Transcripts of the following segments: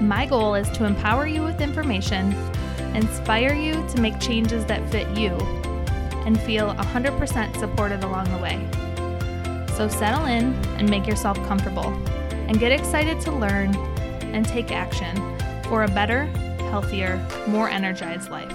My goal is to empower you with information, inspire you to make changes that fit you, and feel 100% supported along the way. So settle in and make yourself comfortable, and get excited to learn and take action for a better, healthier, more energized life.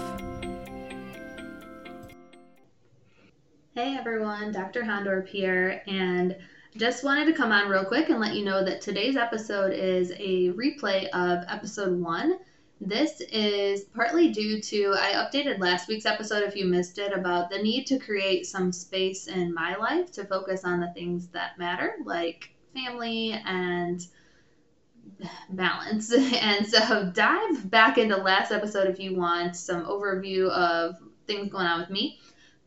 Hey everyone, Dr. Hondorp here, and just wanted to come on real quick and let you know that today's episode is a replay of episode one. This is partly due to I updated last week's episode if you missed it about the need to create some space in my life to focus on the things that matter, like family and balance. And so dive back into last episode if you want some overview of things going on with me.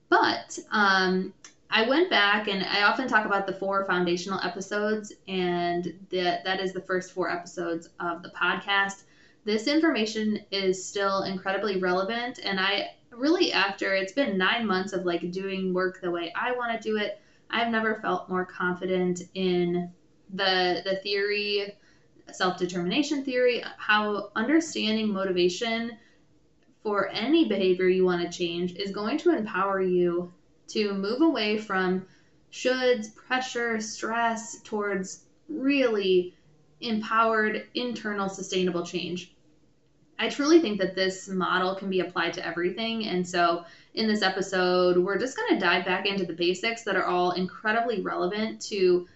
But um, I went back and I often talk about the four foundational episodes, and that that is the first four episodes of the podcast. This information is still incredibly relevant, and I really, after it's been nine months of like doing work the way I want to do it, I've never felt more confident in the the theory, self determination theory, how understanding motivation for any behavior you want to change is going to empower you to move away from shoulds, pressure, stress towards really empowered internal sustainable change. I truly think that this model can be applied to everything. And so, in this episode, we're just going to dive back into the basics that are all incredibly relevant to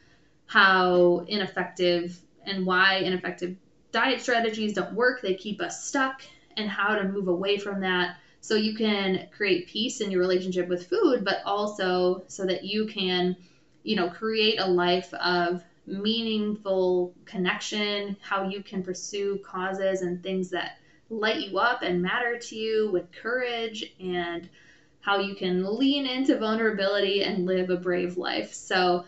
how ineffective and why ineffective diet strategies don't work. They keep us stuck, and how to move away from that so you can create peace in your relationship with food but also so that you can you know create a life of meaningful connection how you can pursue causes and things that light you up and matter to you with courage and how you can lean into vulnerability and live a brave life. So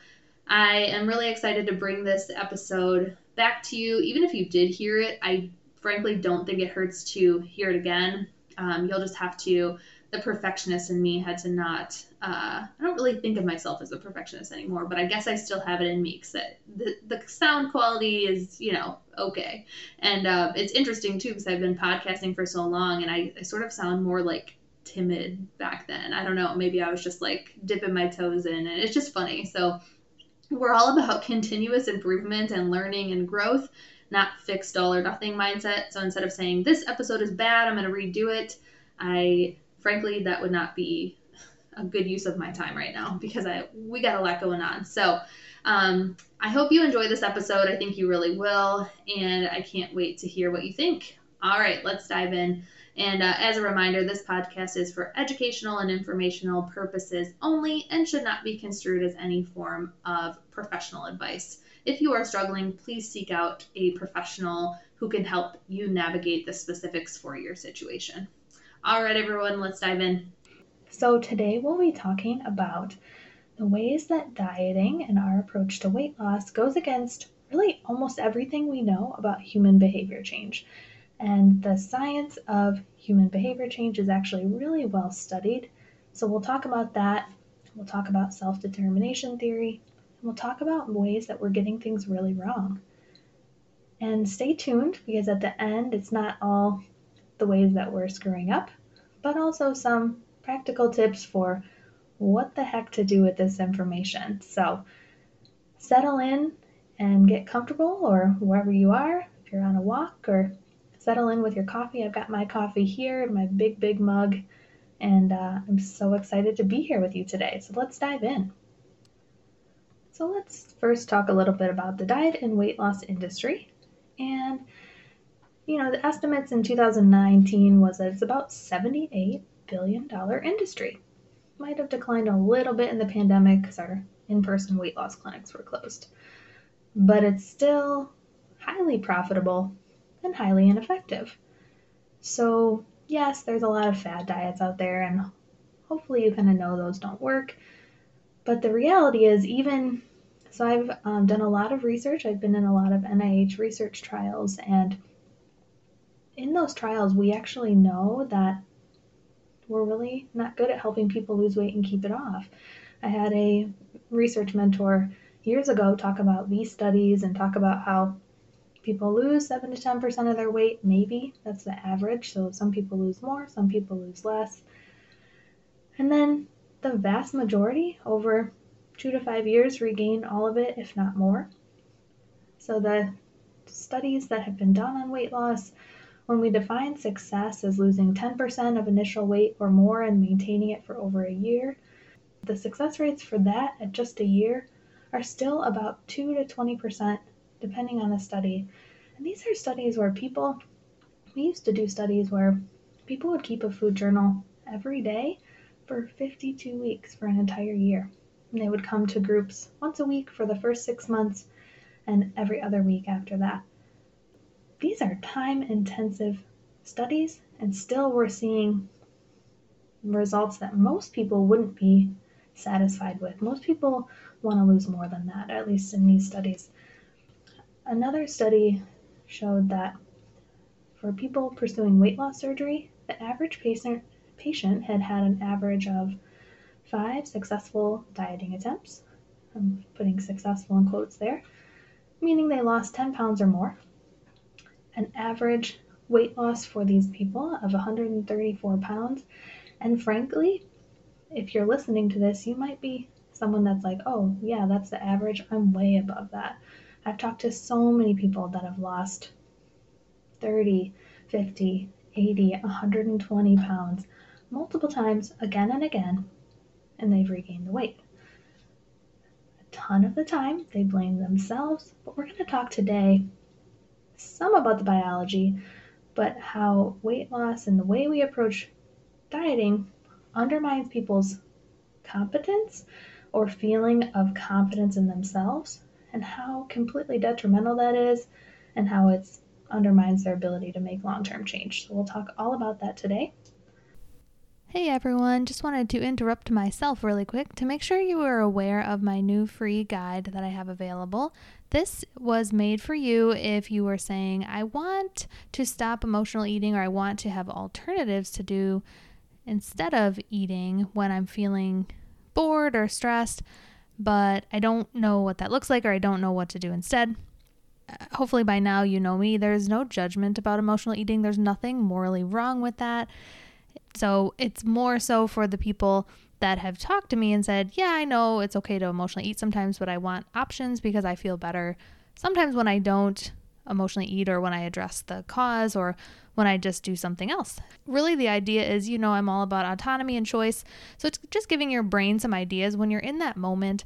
i am really excited to bring this episode back to you. Even if you did hear it i frankly don't think it hurts to hear it again um, you'll just have to, the perfectionist in me had to not, uh, I don't really think of myself as a perfectionist anymore, but I guess I still have it in me because the, the sound quality is, you know, okay. And uh, it's interesting too because I've been podcasting for so long and I, I sort of sound more like timid back then. I don't know, maybe I was just like dipping my toes in and it's just funny. So we're all about continuous improvement and learning and growth not fixed all or nothing mindset. So instead of saying this episode is bad, I'm going to redo it, I frankly that would not be a good use of my time right now because I we got a lot going on. So um, I hope you enjoy this episode. I think you really will, and I can't wait to hear what you think. All right, let's dive in. And uh, as a reminder, this podcast is for educational and informational purposes only and should not be construed as any form of professional advice. If you are struggling, please seek out a professional who can help you navigate the specifics for your situation. All right, everyone, let's dive in. So, today we'll be talking about the ways that dieting and our approach to weight loss goes against really almost everything we know about human behavior change. And the science of human behavior change is actually really well studied. So, we'll talk about that. We'll talk about self determination theory, And we'll talk about ways that we're getting things really wrong. And stay tuned because at the end, it's not all the ways that we're screwing up, but also some practical tips for what the heck to do with this information. So settle in and get comfortable, or wherever you are, if you're on a walk or settle in with your coffee. I've got my coffee here in my big, big mug, and uh, I'm so excited to be here with you today. So let's dive in. So let's first talk a little bit about the diet and weight loss industry. And you know, the estimates in 2019 was that it's about 78 billion dollar industry. Might have declined a little bit in the pandemic because our in-person weight loss clinics were closed. But it's still highly profitable and highly ineffective. So, yes, there's a lot of fad diets out there and hopefully you kind of know those don't work. But the reality is even so I've um, done a lot of research. I've been in a lot of NIH research trials and in those trials, we actually know that we're really not good at helping people lose weight and keep it off. I had a research mentor years ago talk about these studies and talk about how people lose 7 to 10% of their weight, maybe. That's the average. So some people lose more, some people lose less. And then the vast majority, over two to five years, regain all of it, if not more. So the studies that have been done on weight loss when we define success as losing 10% of initial weight or more and maintaining it for over a year, the success rates for that at just a year are still about 2 to 20%, depending on the study. And these are studies where people, we used to do studies where people would keep a food journal every day for 52 weeks for an entire year. And they would come to groups once a week for the first six months and every other week after that. These are time intensive studies, and still we're seeing results that most people wouldn't be satisfied with. Most people want to lose more than that, at least in these studies. Another study showed that for people pursuing weight loss surgery, the average patient, patient had had an average of five successful dieting attempts. I'm putting successful in quotes there, meaning they lost 10 pounds or more an average weight loss for these people of 134 pounds. And frankly, if you're listening to this, you might be someone that's like, oh, yeah, that's the average. I'm way above that. I've talked to so many people that have lost 30, 50, 80, 120 pounds multiple times again and again, and they've regained the weight. A ton of the time, they blame themselves, but we're going to talk today some about the biology, but how weight loss and the way we approach dieting undermines people's competence or feeling of confidence in themselves, and how completely detrimental that is, and how it undermines their ability to make long term change. So, we'll talk all about that today. Hey everyone, just wanted to interrupt myself really quick to make sure you are aware of my new free guide that I have available. This was made for you if you were saying, I want to stop emotional eating or I want to have alternatives to do instead of eating when I'm feeling bored or stressed, but I don't know what that looks like or I don't know what to do instead. Uh, hopefully, by now, you know me. There's no judgment about emotional eating, there's nothing morally wrong with that so it's more so for the people that have talked to me and said, Yeah, I know it's okay to emotionally eat sometimes, but I want options because I feel better sometimes when I don't emotionally eat or when I address the cause or when I just do something else. Really, the idea is, you know, I'm all about autonomy and choice. So it's just giving your brain some ideas when you're in that moment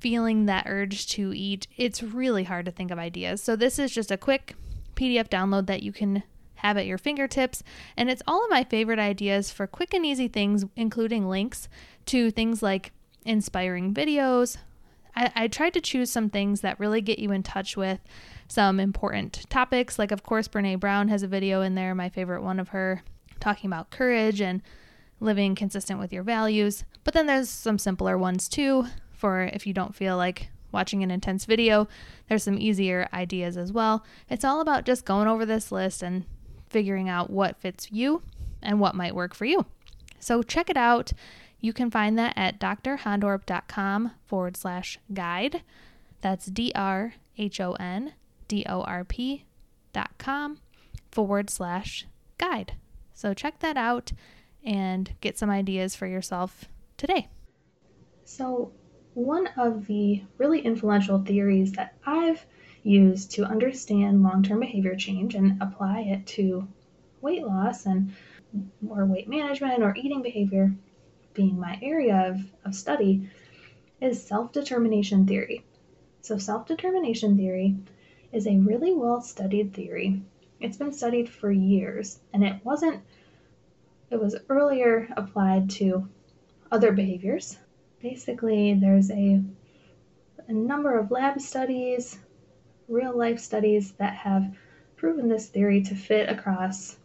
feeling that urge to eat. It's really hard to think of ideas. So this is just a quick PDF download that you can have at your fingertips. And it's all of my favorite ideas for quick and easy things, including links to things like inspiring videos. I, I tried to choose some things that really get you in touch with some important topics. Like, of course, Brene Brown has a video in there, my favorite one of her, talking about courage and living consistent with your values. But then there's some simpler ones too, for if you don't feel like watching an intense video. There's some easier ideas as well. It's all about just going over this list and figuring out what fits you and what might work for you. So check it out. You can find that at drhondorp.com forward slash guide. That's D R H O N D O R P dot com forward slash guide. So check that out and get some ideas for yourself today. So, one of the really influential theories that I've used to understand long term behavior change and apply it to weight loss and or weight management or eating behavior being my area of, of study is self determination theory. So, self determination theory is a really well studied theory. It's been studied for years, and it wasn't, it was earlier applied to other behaviors. Basically, there's a, a number of lab studies, real life studies that have proven this theory to fit across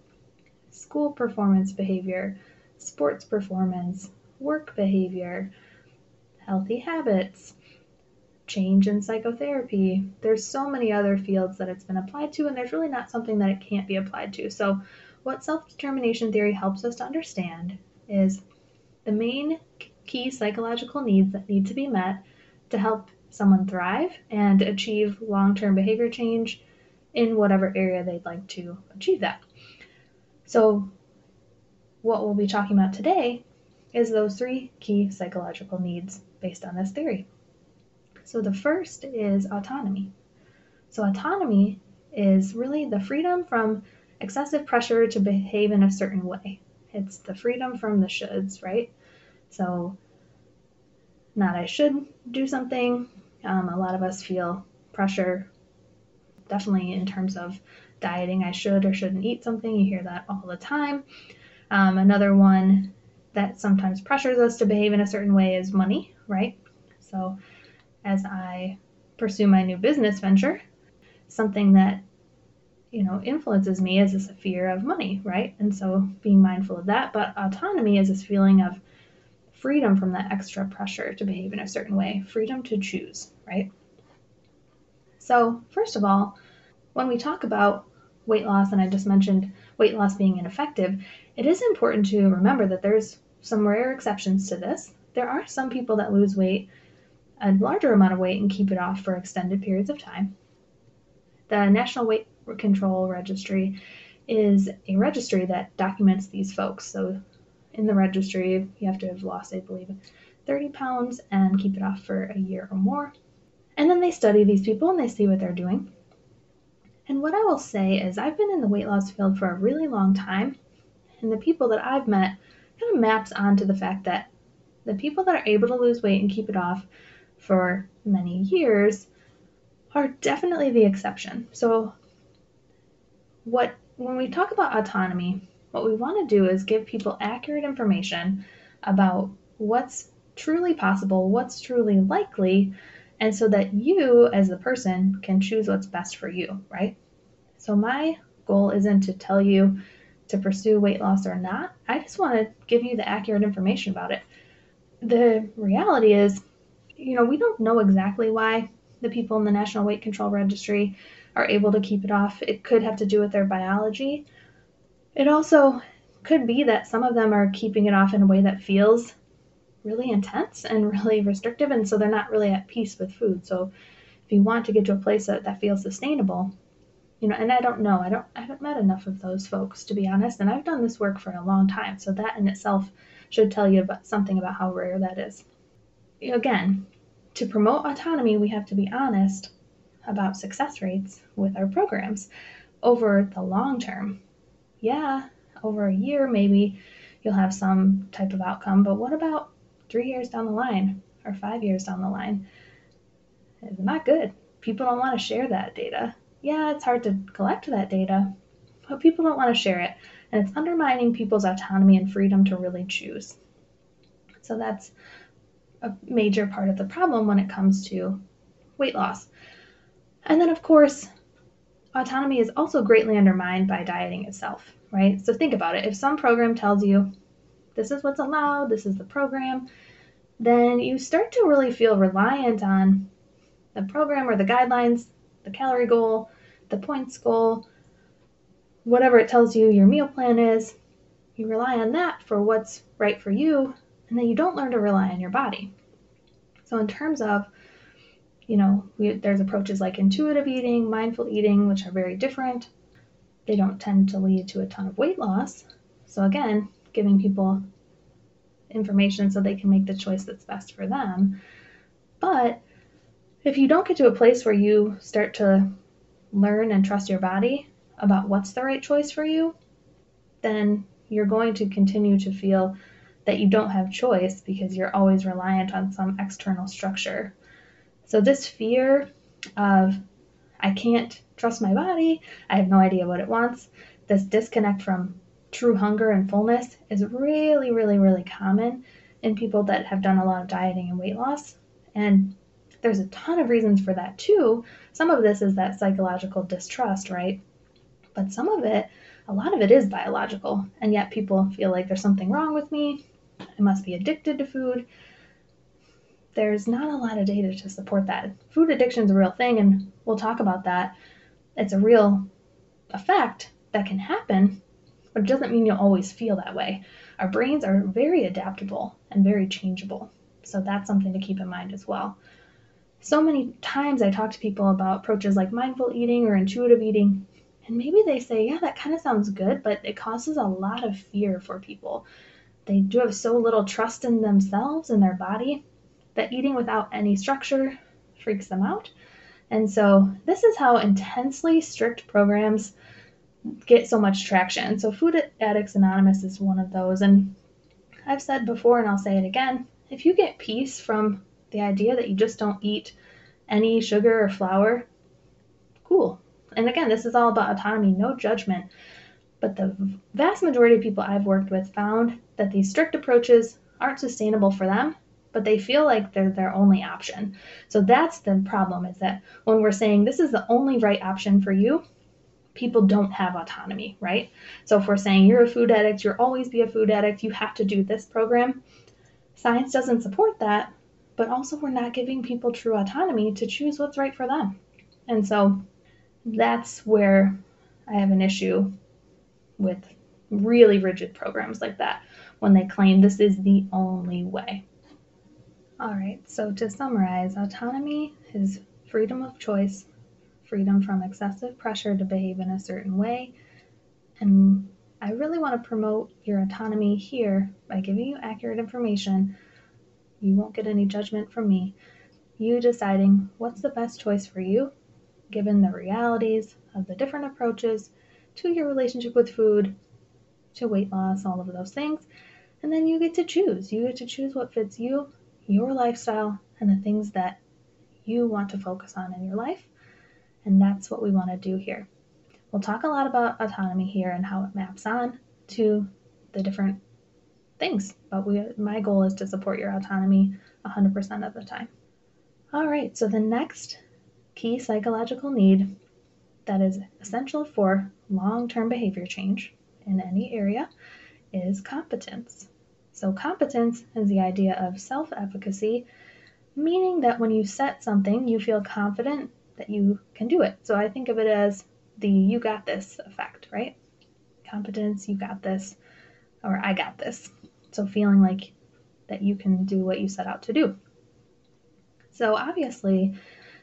school performance behavior, sports performance, work behavior, healthy habits, change in psychotherapy. There's so many other fields that it's been applied to, and there's really not something that it can't be applied to. So, what self determination theory helps us to understand is the main key psychological needs that need to be met to help someone thrive and achieve long term behavior change in whatever area they'd like to achieve that. So, what we'll be talking about today is those three key psychological needs based on this theory. So the first is autonomy. So autonomy is really the freedom from excessive pressure to behave in a certain way. It's the freedom from the shoulds, right? So not I should do something. Um, a lot of us feel pressure, definitely in terms of dieting. I should or shouldn't eat something. You hear that all the time. Um, another one that sometimes pressures us to behave in a certain way is money, right? So, as I pursue my new business venture, something that you know influences me is this fear of money, right? And so being mindful of that, but autonomy is this feeling of freedom from that extra pressure to behave in a certain way, freedom to choose, right? So, first of all, when we talk about weight loss, and I just mentioned weight loss being ineffective, it is important to remember that there's some rare exceptions to this. There are some people that lose weight, a larger amount of weight, and keep it off for extended periods of time. The National Weight Control Registry is a registry that documents these folks. So, in the registry, you have to have lost, I believe, 30 pounds and keep it off for a year or more. And then they study these people and they see what they're doing. And what I will say is, I've been in the weight loss field for a really long time, and the people that I've met kind of maps onto the fact that the people that are able to lose weight and keep it off for many years are definitely the exception. So, what when we talk about autonomy, what we want to do is give people accurate information about what's truly possible, what's truly likely, and so that you, as the person, can choose what's best for you, right? So, my goal isn't to tell you to pursue weight loss or not. I just want to give you the accurate information about it. The reality is, you know, we don't know exactly why the people in the National Weight Control Registry are able to keep it off. It could have to do with their biology. It also could be that some of them are keeping it off in a way that feels really intense and really restrictive, and so they're not really at peace with food. So, if you want to get to a place that, that feels sustainable, you know, and I don't know, I don't, I haven't met enough of those folks to be honest, and I've done this work for a long time, so that in itself should tell you about something about how rare that is. Again, to promote autonomy, we have to be honest about success rates with our programs over the long term. Yeah, over a year, maybe you'll have some type of outcome, but what about three years down the line or five years down the line. is not good. People don't want to share that data. Yeah, it's hard to collect that data, but people don't want to share it. And it's undermining people's autonomy and freedom to really choose. So that's a major part of the problem when it comes to weight loss. And then, of course, autonomy is also greatly undermined by dieting itself, right? So think about it. If some program tells you this is what's allowed, this is the program, then you start to really feel reliant on the program or the guidelines, the calorie goal, the points goal, whatever it tells you your meal plan is. You rely on that for what's right for you, and then you don't learn to rely on your body. So, in terms of, you know, we, there's approaches like intuitive eating, mindful eating, which are very different. They don't tend to lead to a ton of weight loss. So, again, giving people information so they can make the choice that's best for them. But if you don't get to a place where you start to learn and trust your body about what's the right choice for you, then you're going to continue to feel that you don't have choice because you're always reliant on some external structure. So, this fear of I can't trust my body, I have no idea what it wants, this disconnect from true hunger and fullness is really, really, really common in people that have done a lot of dieting and weight loss. And there's a ton of reasons for that too. Some of this is that psychological distrust, right? But some of it, a lot of it is biological. And yet people feel like there's something wrong with me. I must be addicted to food. There's not a lot of data to support that. Food addiction is a real thing, and we'll talk about that. It's a real effect that can happen, but it doesn't mean you'll always feel that way. Our brains are very adaptable and very changeable. So that's something to keep in mind as well so many times I talk to people about approaches like mindful eating or intuitive eating, and maybe they say, yeah, that kind of sounds good, but it causes a lot of fear for people. They do have so little trust in themselves and their body that eating without any structure freaks them out. And so, this is how intensely strict programs get so much traction. So, Food Addicts Anonymous is one of those. And I've said before, and I'll say it again if you get peace from the idea that you just don't eat any sugar or flour, cool. And again, this is all about autonomy, no judgment. But the vast majority of people I've worked with found that these strict approaches aren't sustainable for them, but they feel like they're their only option. So that's the problem is that when we're saying this is the only right option for you, people don't have autonomy, right? So if we're saying you're a food addict, you'll always be a food addict, you have to do this program, science doesn't support that, but also we're not giving people true autonomy to choose what's right for them. And so that's where I have an issue with really rigid programs like that when they claim this is the only way. All right, so to summarize, autonomy is freedom of choice, freedom from excessive pressure to behave in a certain way, and I really want to promote your autonomy here by giving you accurate information you won't get any judgment from me. You deciding what's the best choice for you, given the realities of the different approaches to your relationship with food, to weight loss, all of those things. And then you get to choose. You get to choose what fits you, your lifestyle, and the things that you want to focus on in your life. And that's what we want to do here. We'll talk a lot about autonomy here and how it maps on to the different things. But we, my goal is to support your autonomy 100% of the time. All right, so the next key psychological need that is essential for long term behavior change in any area is competence. So, competence is the idea of self efficacy, meaning that when you set something, you feel confident that you can do it. So, I think of it as the you got this effect, right? Competence, you got this, or I got this. So feeling like that you can do what you set out to do. So obviously,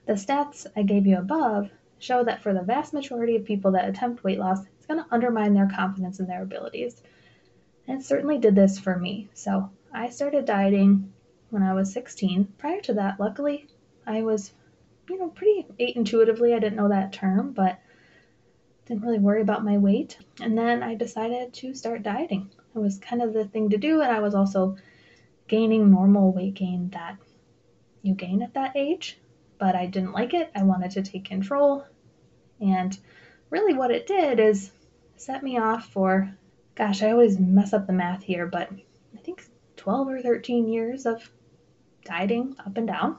the stats I gave you above show that for the vast majority of people that attempt weight loss, it's going to undermine their confidence in their abilities. And it certainly did this for me. So I started dieting when I was 16. Prior to that, luckily, I was, you know, pretty ate intuitively. I didn't know that term, but didn't really worry about my weight. And then I decided to start dieting. It was kind of the thing to do, and I was also gaining normal weight gain that you gain at that age, but I didn't like it. I wanted to take control. And really, what it did is set me off for, gosh, I always mess up the math here, but I think 12 or 13 years of dieting up and down.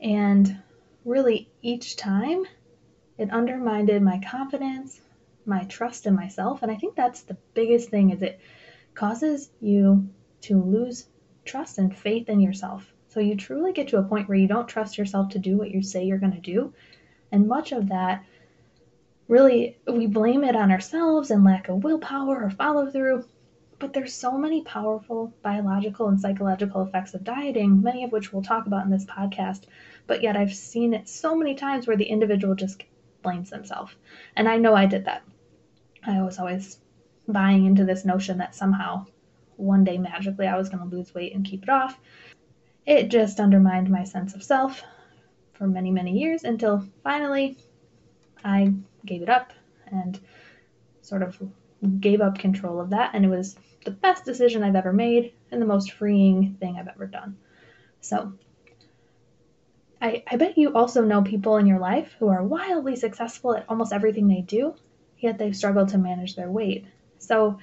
And really, each time it undermined my confidence, my trust in myself and i think that's the biggest thing is it causes you to lose trust and faith in yourself. So you truly get to a point where you don't trust yourself to do what you say you're going to do. And much of that really we blame it on ourselves and lack of willpower or follow through but there's so many powerful biological and psychological effects of dieting many of which we'll talk about in this podcast but yet i've seen it so many times where the individual just blames themselves and i know i did that I was always buying into this notion that somehow one day magically I was going to lose weight and keep it off. It just undermined my sense of self, for many, many years until finally I gave it up and sort of gave up control of that. And it was the best decision I've ever made and the most freeing thing I've ever done. So, I, I bet you also know people in your life who are wildly successful at almost everything they do, yet they've struggled to manage their weight. So,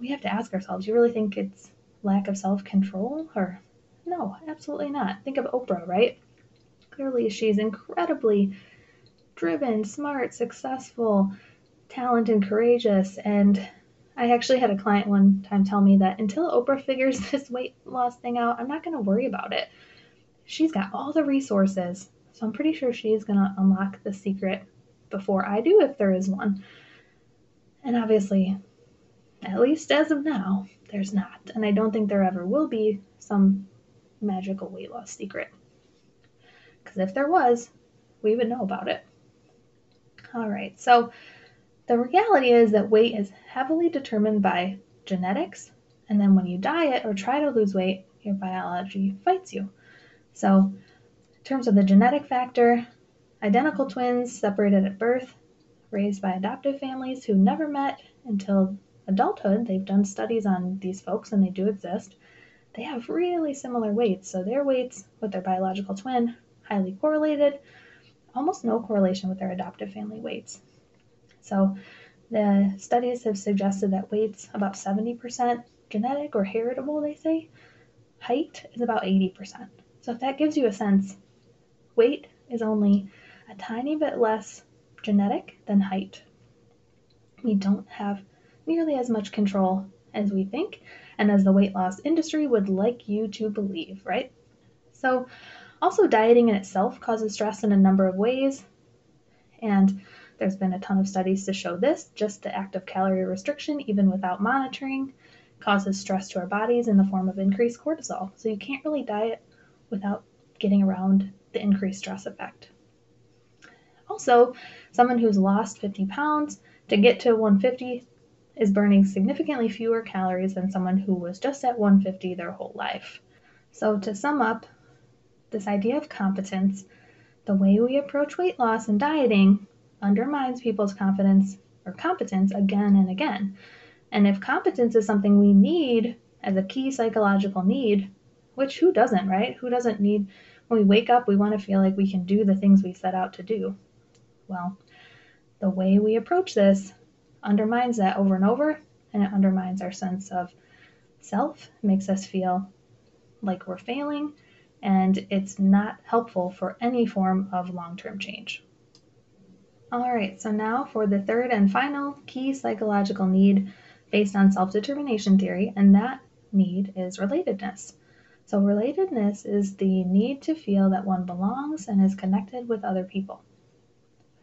we have to ask ourselves Do you really think it's lack of self control? Or, no, absolutely not. Think of Oprah, right? Clearly, she's incredibly driven, smart, successful, talented, and courageous. And I actually had a client one time tell me that until Oprah figures this weight loss thing out, I'm not going to worry about it. She's got all the resources. So I'm pretty sure she's going to unlock the secret before I do, if there is one. And obviously, at least as of now, there's not. And I don't think there ever will be some magical weight loss secret. Because if there was, we would know about it. All right, so the reality is that weight is heavily determined by genetics, and then when you diet or try to lose weight, your biology fights you. So, in terms of the genetic factor, identical twins separated at birth, raised by adoptive families who never met until adulthood, they've done studies on these folks and they do exist. They have really similar weights, so their weights with their biological twin highly correlated, almost no correlation with their adoptive family weights. So the studies have suggested that weight's about 70% genetic or heritable, they say. Height is about 80%. So if that gives you a sense, weight is only a tiny bit less genetic than height. We don't have nearly as much control as we think and as the weight loss industry would like you to believe, right? So also, dieting in itself causes stress in a number of ways, and there's been a ton of studies to show this. Just the act of calorie restriction, even without monitoring, causes stress to our bodies in the form of increased cortisol. So you can't really diet without getting around the increased stress effect. Also, someone who's lost 50 pounds to get to 150 is burning significantly fewer calories than someone who was just at 150 their whole life. So, to sum up, this idea of competence, the way we approach weight loss and dieting undermines people's confidence or competence again and again. And if competence is something we need as a key psychological need, which who doesn't, right? Who doesn't need, when we wake up, we want to feel like we can do the things we set out to do. Well, the way we approach this undermines that over and over, and it undermines our sense of self, makes us feel like we're failing, and it's not helpful for any form of long term change. All right, so now for the third and final key psychological need based on self determination theory, and that need is relatedness. So, relatedness is the need to feel that one belongs and is connected with other people.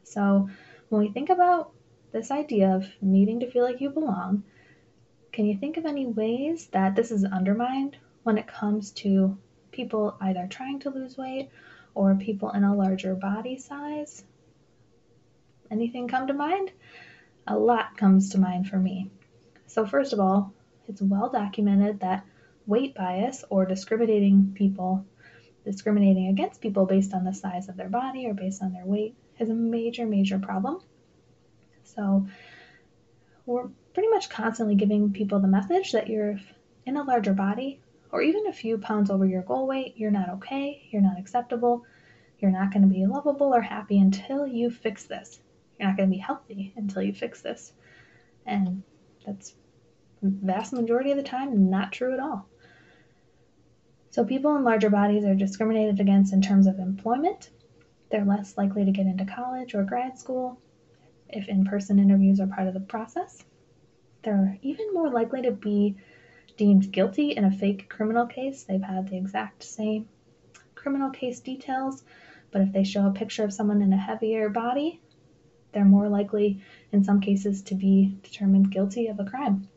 So, when we think about this idea of needing to feel like you belong, can you think of any ways that this is undermined when it comes to people either trying to lose weight or people in a larger body size. Anything come to mind? A lot comes to mind for me. So, first of all, it's well documented that weight bias or discriminating people, discriminating against people based on the size of their body or based on their weight is a major, major problem. So, we're pretty much constantly giving people the message that you're in a larger body or even a few pounds over your goal weight, you're not okay, you're not acceptable, you're not going to be lovable or happy until you fix this. You're not going to be healthy until you fix this. And that's vast majority of the time not true at all. So people in larger bodies are discriminated against in terms of employment. They're less likely to get into college or grad school if in-person interviews are part of the process. They're even more likely to be deemed guilty in a fake criminal case, they've had the exact same criminal case details, but if they show a picture of someone in a heavier body, they're more likely, in some cases, to be determined guilty of a crime.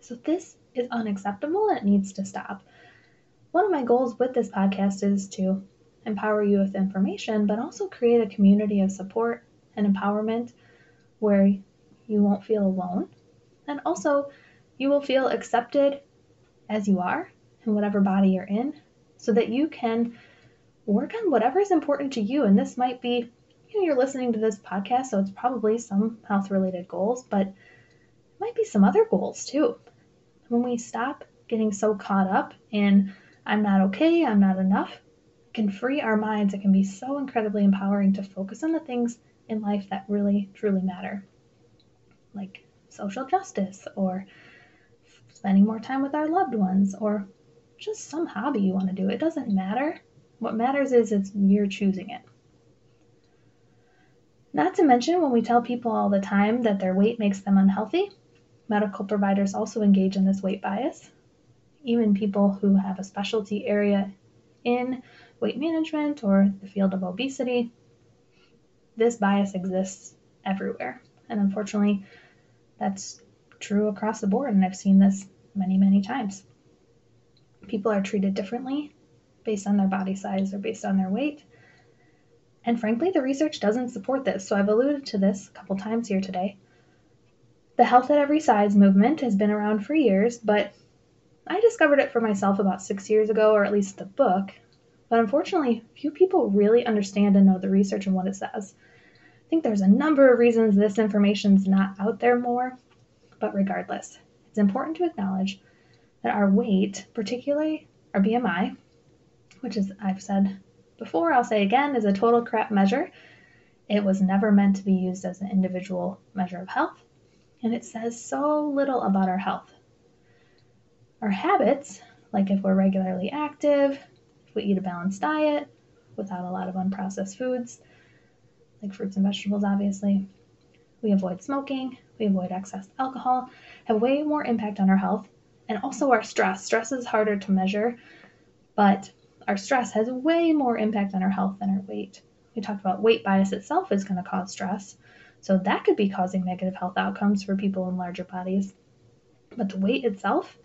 So this is unacceptable and it needs to stop. One of my goals with this podcast is to empower you with information, but also create a community of support and empowerment where you won't feel alone. And also you will feel accepted as you are in whatever body you're in so that you can work on whatever is important to you. And this might be, you know, you're listening to this podcast, so it's probably some health related goals, but it might be some other goals too. When we stop getting so caught up in, I'm not okay, I'm not enough, it can free our minds. It can be so incredibly empowering to focus on the things in life that really, truly matter, like social justice or spending more time with our loved ones or just some hobby you want to do. It doesn't matter. What matters is it's you're choosing it. Not to mention, when we tell people all the time that their weight makes them unhealthy, medical providers also engage in this weight bias. Even people who have a specialty area in weight management or the field of obesity, this bias exists everywhere. And unfortunately, that's true across the board. And I've seen this many, many times. People are treated differently based on their body size or based on their weight. And frankly, the research doesn't support this. So I've alluded to this a couple times here today. The health at every size movement has been around for years, but I discovered it for myself about six years ago, or at least the book. But unfortunately, few people really understand and know the research and what it says. I think there's a number of reasons this information's not out there more, but regardless, it's important to acknowledge that our weight, particularly our BMI, which is I've said before, I'll say again, is a total crap measure. It was never meant to be used as an individual measure of health, and it says so little about our health. Our habits, like if we're regularly active, if we eat a balanced diet without a lot of unprocessed foods, like fruits and vegetables, obviously. We avoid smoking, we avoid excess alcohol, have way more impact on our health, and also our stress. Stress is harder to measure, but our stress has way more impact on our health than our weight. We talked about weight bias itself is going to cause stress, so that could be causing negative health outcomes for people in larger bodies. But the weight itself,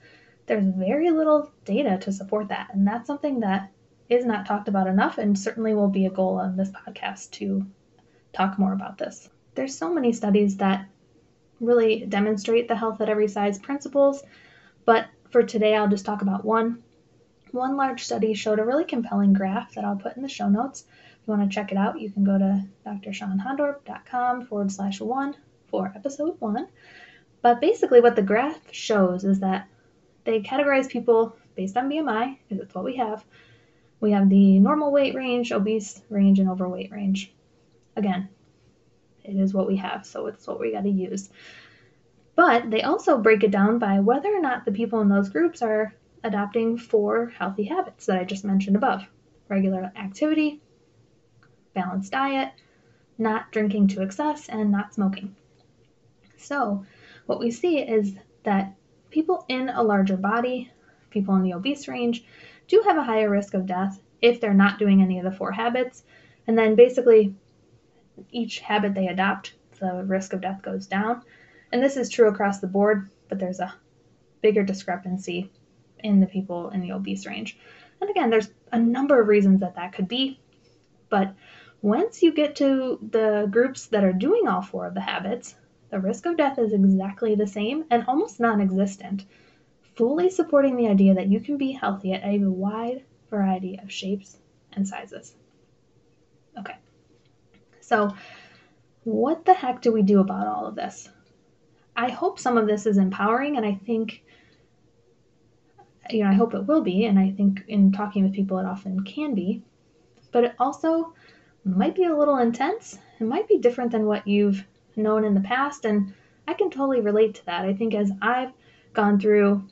there's very little data to support that, and that's something that is not talked about enough and certainly will be a goal on this podcast to talk more about this. There's so many studies that really demonstrate the health at every size principles, but for today I'll just talk about one. One large study showed a really compelling graph that I'll put in the show notes. If you want to check it out, you can go to drshawnhondorp.com forward slash one for episode one. But basically, what the graph shows is that they categorize people based on BMI, because it's what we have. We have the normal weight range, obese range, and overweight range. Again, it is what we have, so it's what we got to use. But they also break it down by whether or not the people in those groups are adopting four healthy habits that I just mentioned above regular activity, balanced diet, not drinking to excess, and not smoking. So, what we see is that people in a larger body, people in the obese range, do have a higher risk of death if they're not doing any of the four habits. And then basically, each habit they adopt, the risk of death goes down. And this is true across the board, but there's a bigger discrepancy in the people in the obese range. And again, there's a number of reasons that that could be. But once you get to the groups that are doing all four of the habits, the risk of death is exactly the same and almost non existent, fully supporting the idea that you can be healthy at a wide variety of shapes and sizes. Okay. So, what the heck do we do about all of this? I hope some of this is empowering, and I think, you know, I hope it will be, and I think in talking with people, it often can be, but it also might be a little intense. It might be different than what you've known in the past, and I can totally relate to that. I think as I've gone through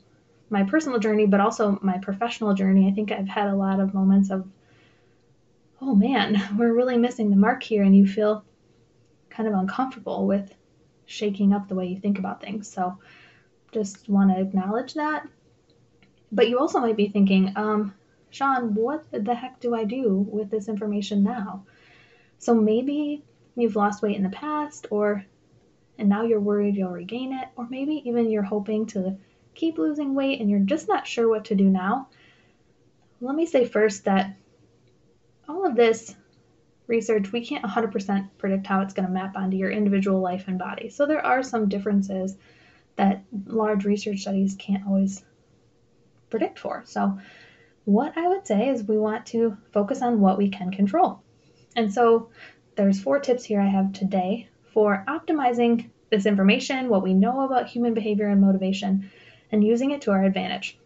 my personal journey, but also my professional journey, I think I've had a lot of moments of oh man, we're really missing the mark here, and you feel kind of uncomfortable with shaking up the way you think about things. So just want to acknowledge that. But you also might be thinking, um, Shawn, what the heck do I do with this information now? So maybe you've lost weight in the past, or and now you're worried you'll regain it, or maybe even you're hoping to keep losing weight and you're just not sure what to do now. Let me say first that all of this research, we can't 100% predict how it's going to map onto your individual life and body. So there are some differences that large research studies can't always predict for. So what I would say is we want to focus on what we can control. And so there's four tips here I have today for optimizing this information, what we know about human behavior and motivation, and using it to our advantage.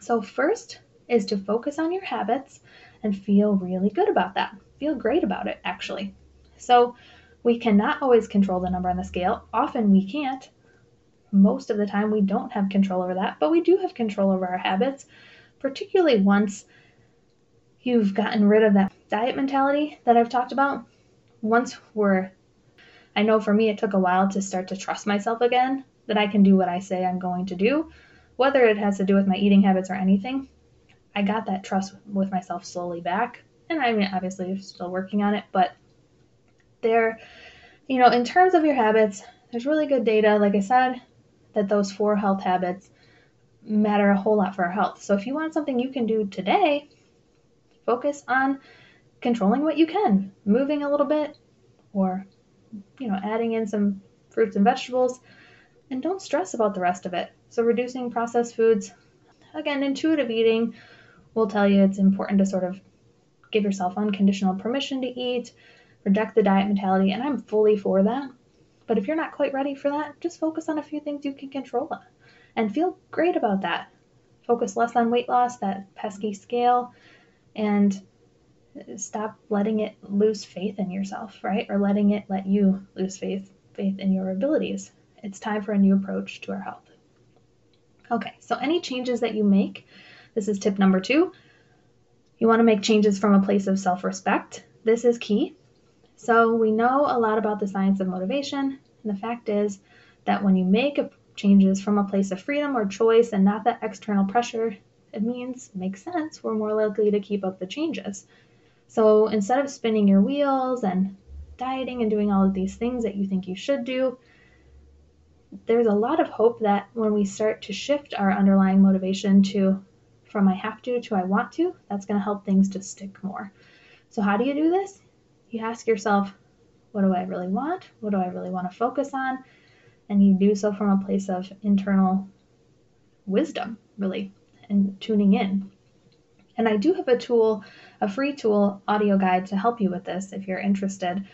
So, first is to focus on your habits and feel really good about that. Feel great about it, actually. So, we cannot always control the number on the scale. Often we can't. Most of the time, we don't have control over that, but we do have control over our habits, particularly once you've gotten rid of that diet mentality that I've talked about. Once we're, I know for me, it took a while to start to trust myself again that I can do what I say I'm going to do, whether it has to do with my eating habits or anything. I got that trust with myself slowly back. And I mean, obviously, still working on it, but there, you know, in terms of your habits, there's really good data, like I said, that those four health habits matter a whole lot for our health. So if you want something you can do today, focus on controlling what you can, moving a little bit, or, you know, adding in some fruits and vegetables, and don't stress about the rest of it. So reducing processed foods, again, intuitive eating will tell you it's important to sort of give yourself unconditional permission to eat, reject the diet mentality, and I'm fully for that. But if you're not quite ready for that, just focus on a few things you can control and feel great about that. Focus less on weight loss, that pesky scale, and stop letting it lose faith in yourself, right? Or letting it let you lose faith faith in your abilities. It's time for a new approach to our health. Okay, so any changes that you make, this is tip number 2. You want to make changes from a place of self-respect. This is key. So, we know a lot about the science of motivation, and the fact is that when you make changes from a place of freedom or choice and not that external pressure, it means, makes sense, we're more likely to keep up the changes. So, instead of spinning your wheels and dieting and doing all of these things that you think you should do, there's a lot of hope that when we start to shift our underlying motivation to from I have to to I want to, that's going to help things to stick more. So, how do you do this? You ask yourself, what do I really want? What do I really want to focus on? And you do so from a place of internal wisdom, really, and tuning in. And I do have a tool, a free tool audio guide to help you with this if you're interested.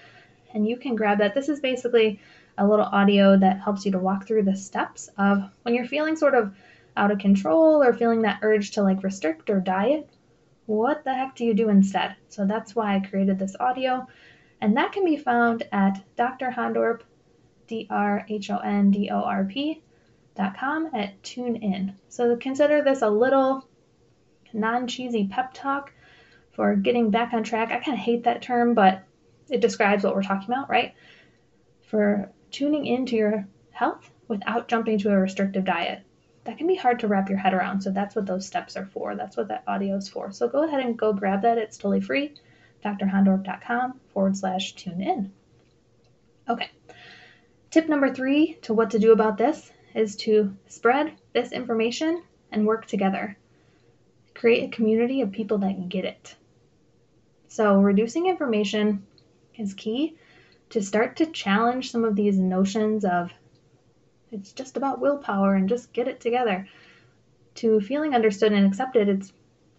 And you can grab that. This is basically a little audio that helps you to walk through the steps of when you're feeling sort of out of control or feeling that urge to like restrict or diet what the heck do you do instead? So that's why I created this audio. And that can be found at Dr. Hondorp, D R H O N D O R P dot com at TuneIn. So consider this a little non cheesy pep talk for getting back on track. I kind of hate that term, but it describes what we're talking about, right? For tuning into your health without jumping to a restrictive diet that can be hard to wrap your head around. So that's what those steps are for. That's what that audio is for. So go ahead and go grab that. It's totally free. drhondorp.com forward slash tune in. Okay. Tip number three to what to do about this is to spread this information and work together. Create a community of people that get it. So, reducing information is key to start to challenge some of these notions of it's just about willpower and just get it together. To feeling understood and accepted, it's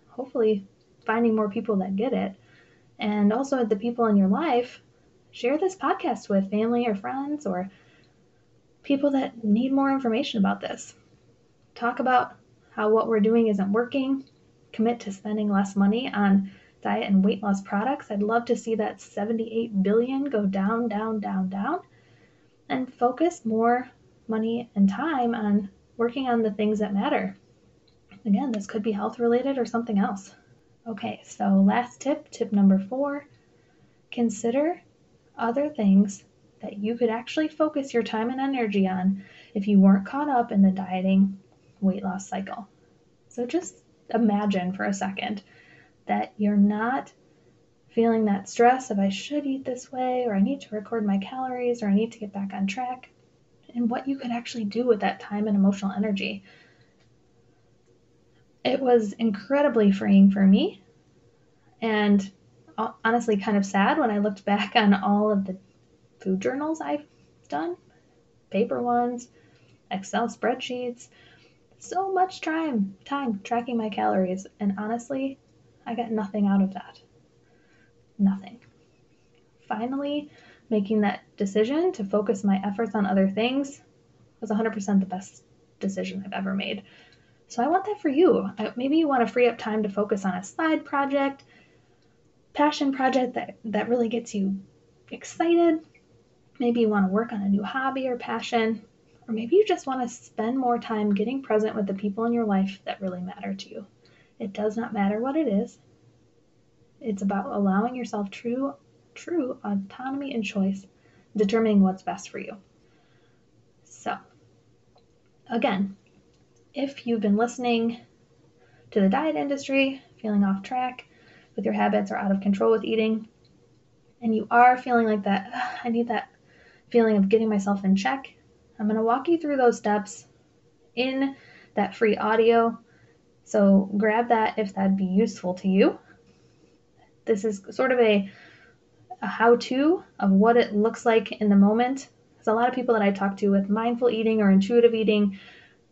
hopefully finding more people that get it. And also, the people in your life, share this podcast with family or friends or people that need more information about this. Talk about how what we're doing isn't working. Commit to spending less money on diet and weight loss products. I'd love to see that 78 billion go down, down, down, down. And focus more money, and time on working on the things that matter. Again, this could be health related or something else. Okay, so last tip, tip number four consider other things that you could actually focus your time and energy on if you weren't caught up in the dieting weight loss cycle. So just imagine for a second that you're not feeling that stress of I should eat this way, or I need to record my calories, or I need to get back on track and what you could actually do with that time and emotional energy. It was incredibly freeing for me and uh, honestly kind of sad when I looked back on all of the food journals I've done paper ones, Excel spreadsheets, so much time time tracking my calories and honestly, I got nothing out of that. Nothing. Finally, making that decision to focus my efforts on other things was 100% the best decision I've ever made. So I want that for you. Maybe you want to free up time to focus on a side project, passion project that, that really gets you excited. Maybe you want to work on a new hobby or passion. Or maybe you just want to spend more time getting present with the people in your life that really matter to you. It does not matter what it is. It's about allowing yourself true true autonomy and choice, determining what's best for you. So, again, if you've been listening to the diet industry, feeling off track with your habits or out of control with eating, and you are feeling like that, I need that feeling of getting myself in check, I'm going to walk you through those steps in that free audio. So grab that if that'd be useful to you. This is sort of a, a how to of what it looks like in the moment. Because a lot of people that I talk to with mindful eating or intuitive eating,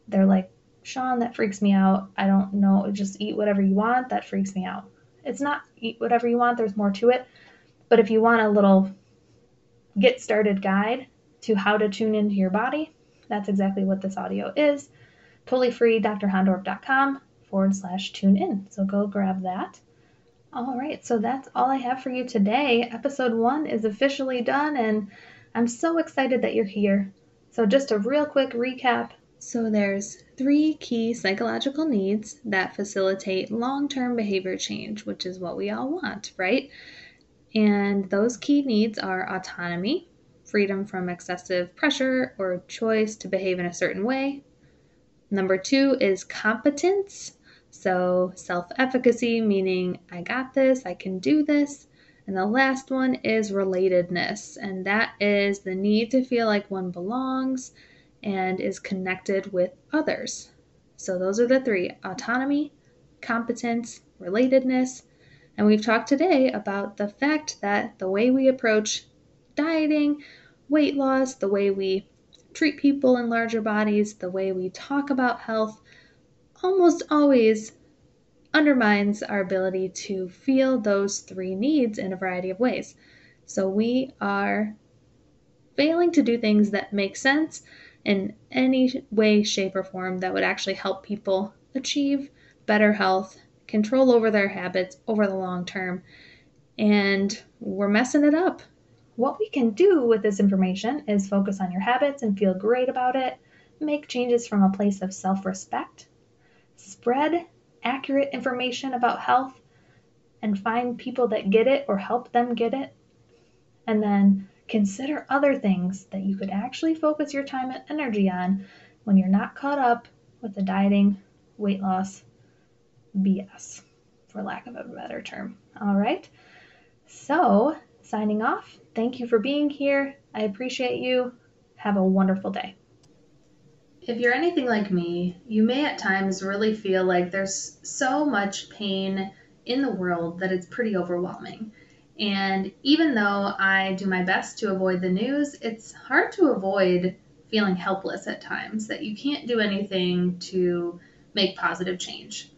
they're like, Shawn, that freaks me out. I don't know, just eat whatever you want. That freaks me out. It's not eat whatever you want, there's more to it. But if you want a little get started guide to how to tune into your body, that's exactly what this audio is. Totally free, drhondorp.com forward slash tune in. So go grab that. All right, so that's all I have for you today. Episode one is officially done, and I'm so excited that you're here. So, just a real quick recap. So, there's three key psychological needs that facilitate long term behavior change, which is what we all want, right? And those key needs are autonomy, freedom from excessive pressure or choice to behave in a certain way. Number two is competence. So, self efficacy, meaning I got this, I can do this. And the last one is relatedness, and that is the need to feel like one belongs and is connected with others. So, those are the three autonomy, competence, relatedness, and we've talked today about the fact that the way we approach dieting, weight loss, the way we treat people in larger bodies, the way we talk about health, almost always undermines our ability to feel those three needs in a variety of ways. So we are failing to do things that make sense in any way, shape, or form that would actually help people achieve better health control over their habits over the long term, and we're messing it up. What we can do with this information is focus on your habits and feel great about it, make changes from a place of self respect, spread accurate information about health, and find people that get it or help them get it, and then consider other things that you could actually focus your time and energy on when you're not caught up with the dieting, weight loss, BS, for lack of a better term. All right. So, signing off. Thank you for being here. I appreciate you. Have a wonderful day. If you're anything like me, you may at times really feel like there's so much pain in the world that it's pretty overwhelming. And even though I do my best to avoid the news, it's hard to avoid feeling helpless at times that you can't do anything to make positive change.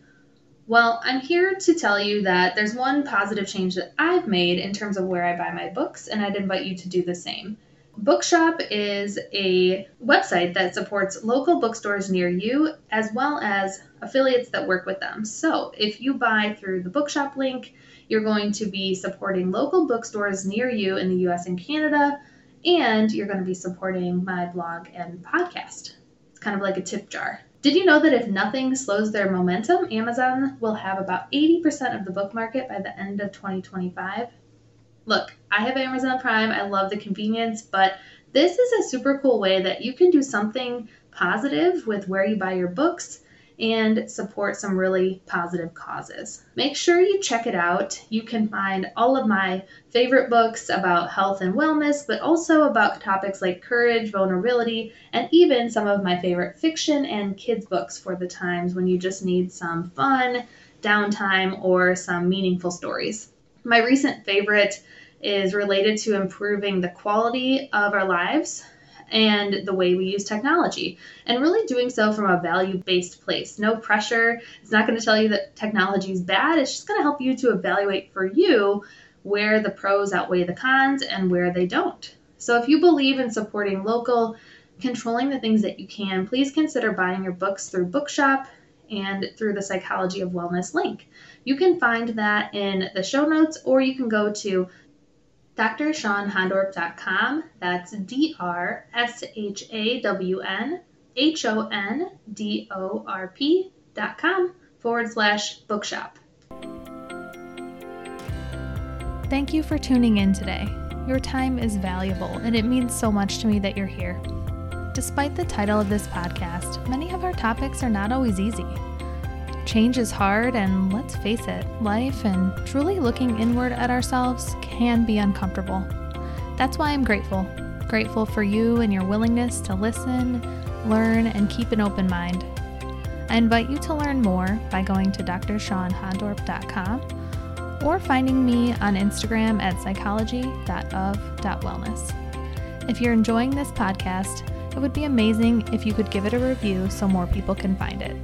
Well, I'm here to tell you that there's one positive change that I've made in terms of where I buy my books, and I'd invite you to do the same. Bookshop is a website that supports local bookstores near you as well as affiliates that work with them. So, if you buy through the Bookshop link, you're going to be supporting local bookstores near you in the US and Canada, and you're going to be supporting my blog and podcast. It's kind of like a tip jar. Did you know that if nothing slows their momentum, Amazon will have about 80% of the book market by the end of 2025? Look, I have Amazon Prime. I love the convenience, but this is a super cool way that you can do something positive with where you buy your books and support some really positive causes. Make sure you check it out. You can find all of my favorite books about health and wellness, but also about topics like courage, vulnerability, and even some of my favorite fiction and kids' books for the times when you just need some fun, downtime, or some meaningful stories. My recent favorite is related to improving the quality of our lives and the way we use technology, and really doing so from a value based place. No pressure. It's not going to tell you that technology is bad, it's just going to help you to evaluate for you where the pros outweigh the cons and where they don't. So if you believe in supporting local, controlling the things that you can, please consider buying your books through Bookshop and through the Psychology of Wellness link. You can find that in the show notes, or you can go to drshawnhondorp.com. That's D R S H A W N H O N D O R P.com forward slash bookshop. Thank you for tuning in today. Your time is valuable, and it means so much to me that you're here. Despite the title of this podcast, many of our topics are not always easy. Change is hard, and let's face it, life and truly looking inward at ourselves can be uncomfortable. That's why I'm grateful. Grateful for you and your willingness to listen, learn, and keep an open mind. I invite you to learn more by going to drshawnhondorp.com or finding me on Instagram at psychology.of.wellness. If you're enjoying this podcast, it would be amazing if you could give it a review so more people can find it.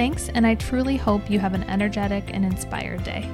Thanks, and I truly hope you have an energetic and inspired day.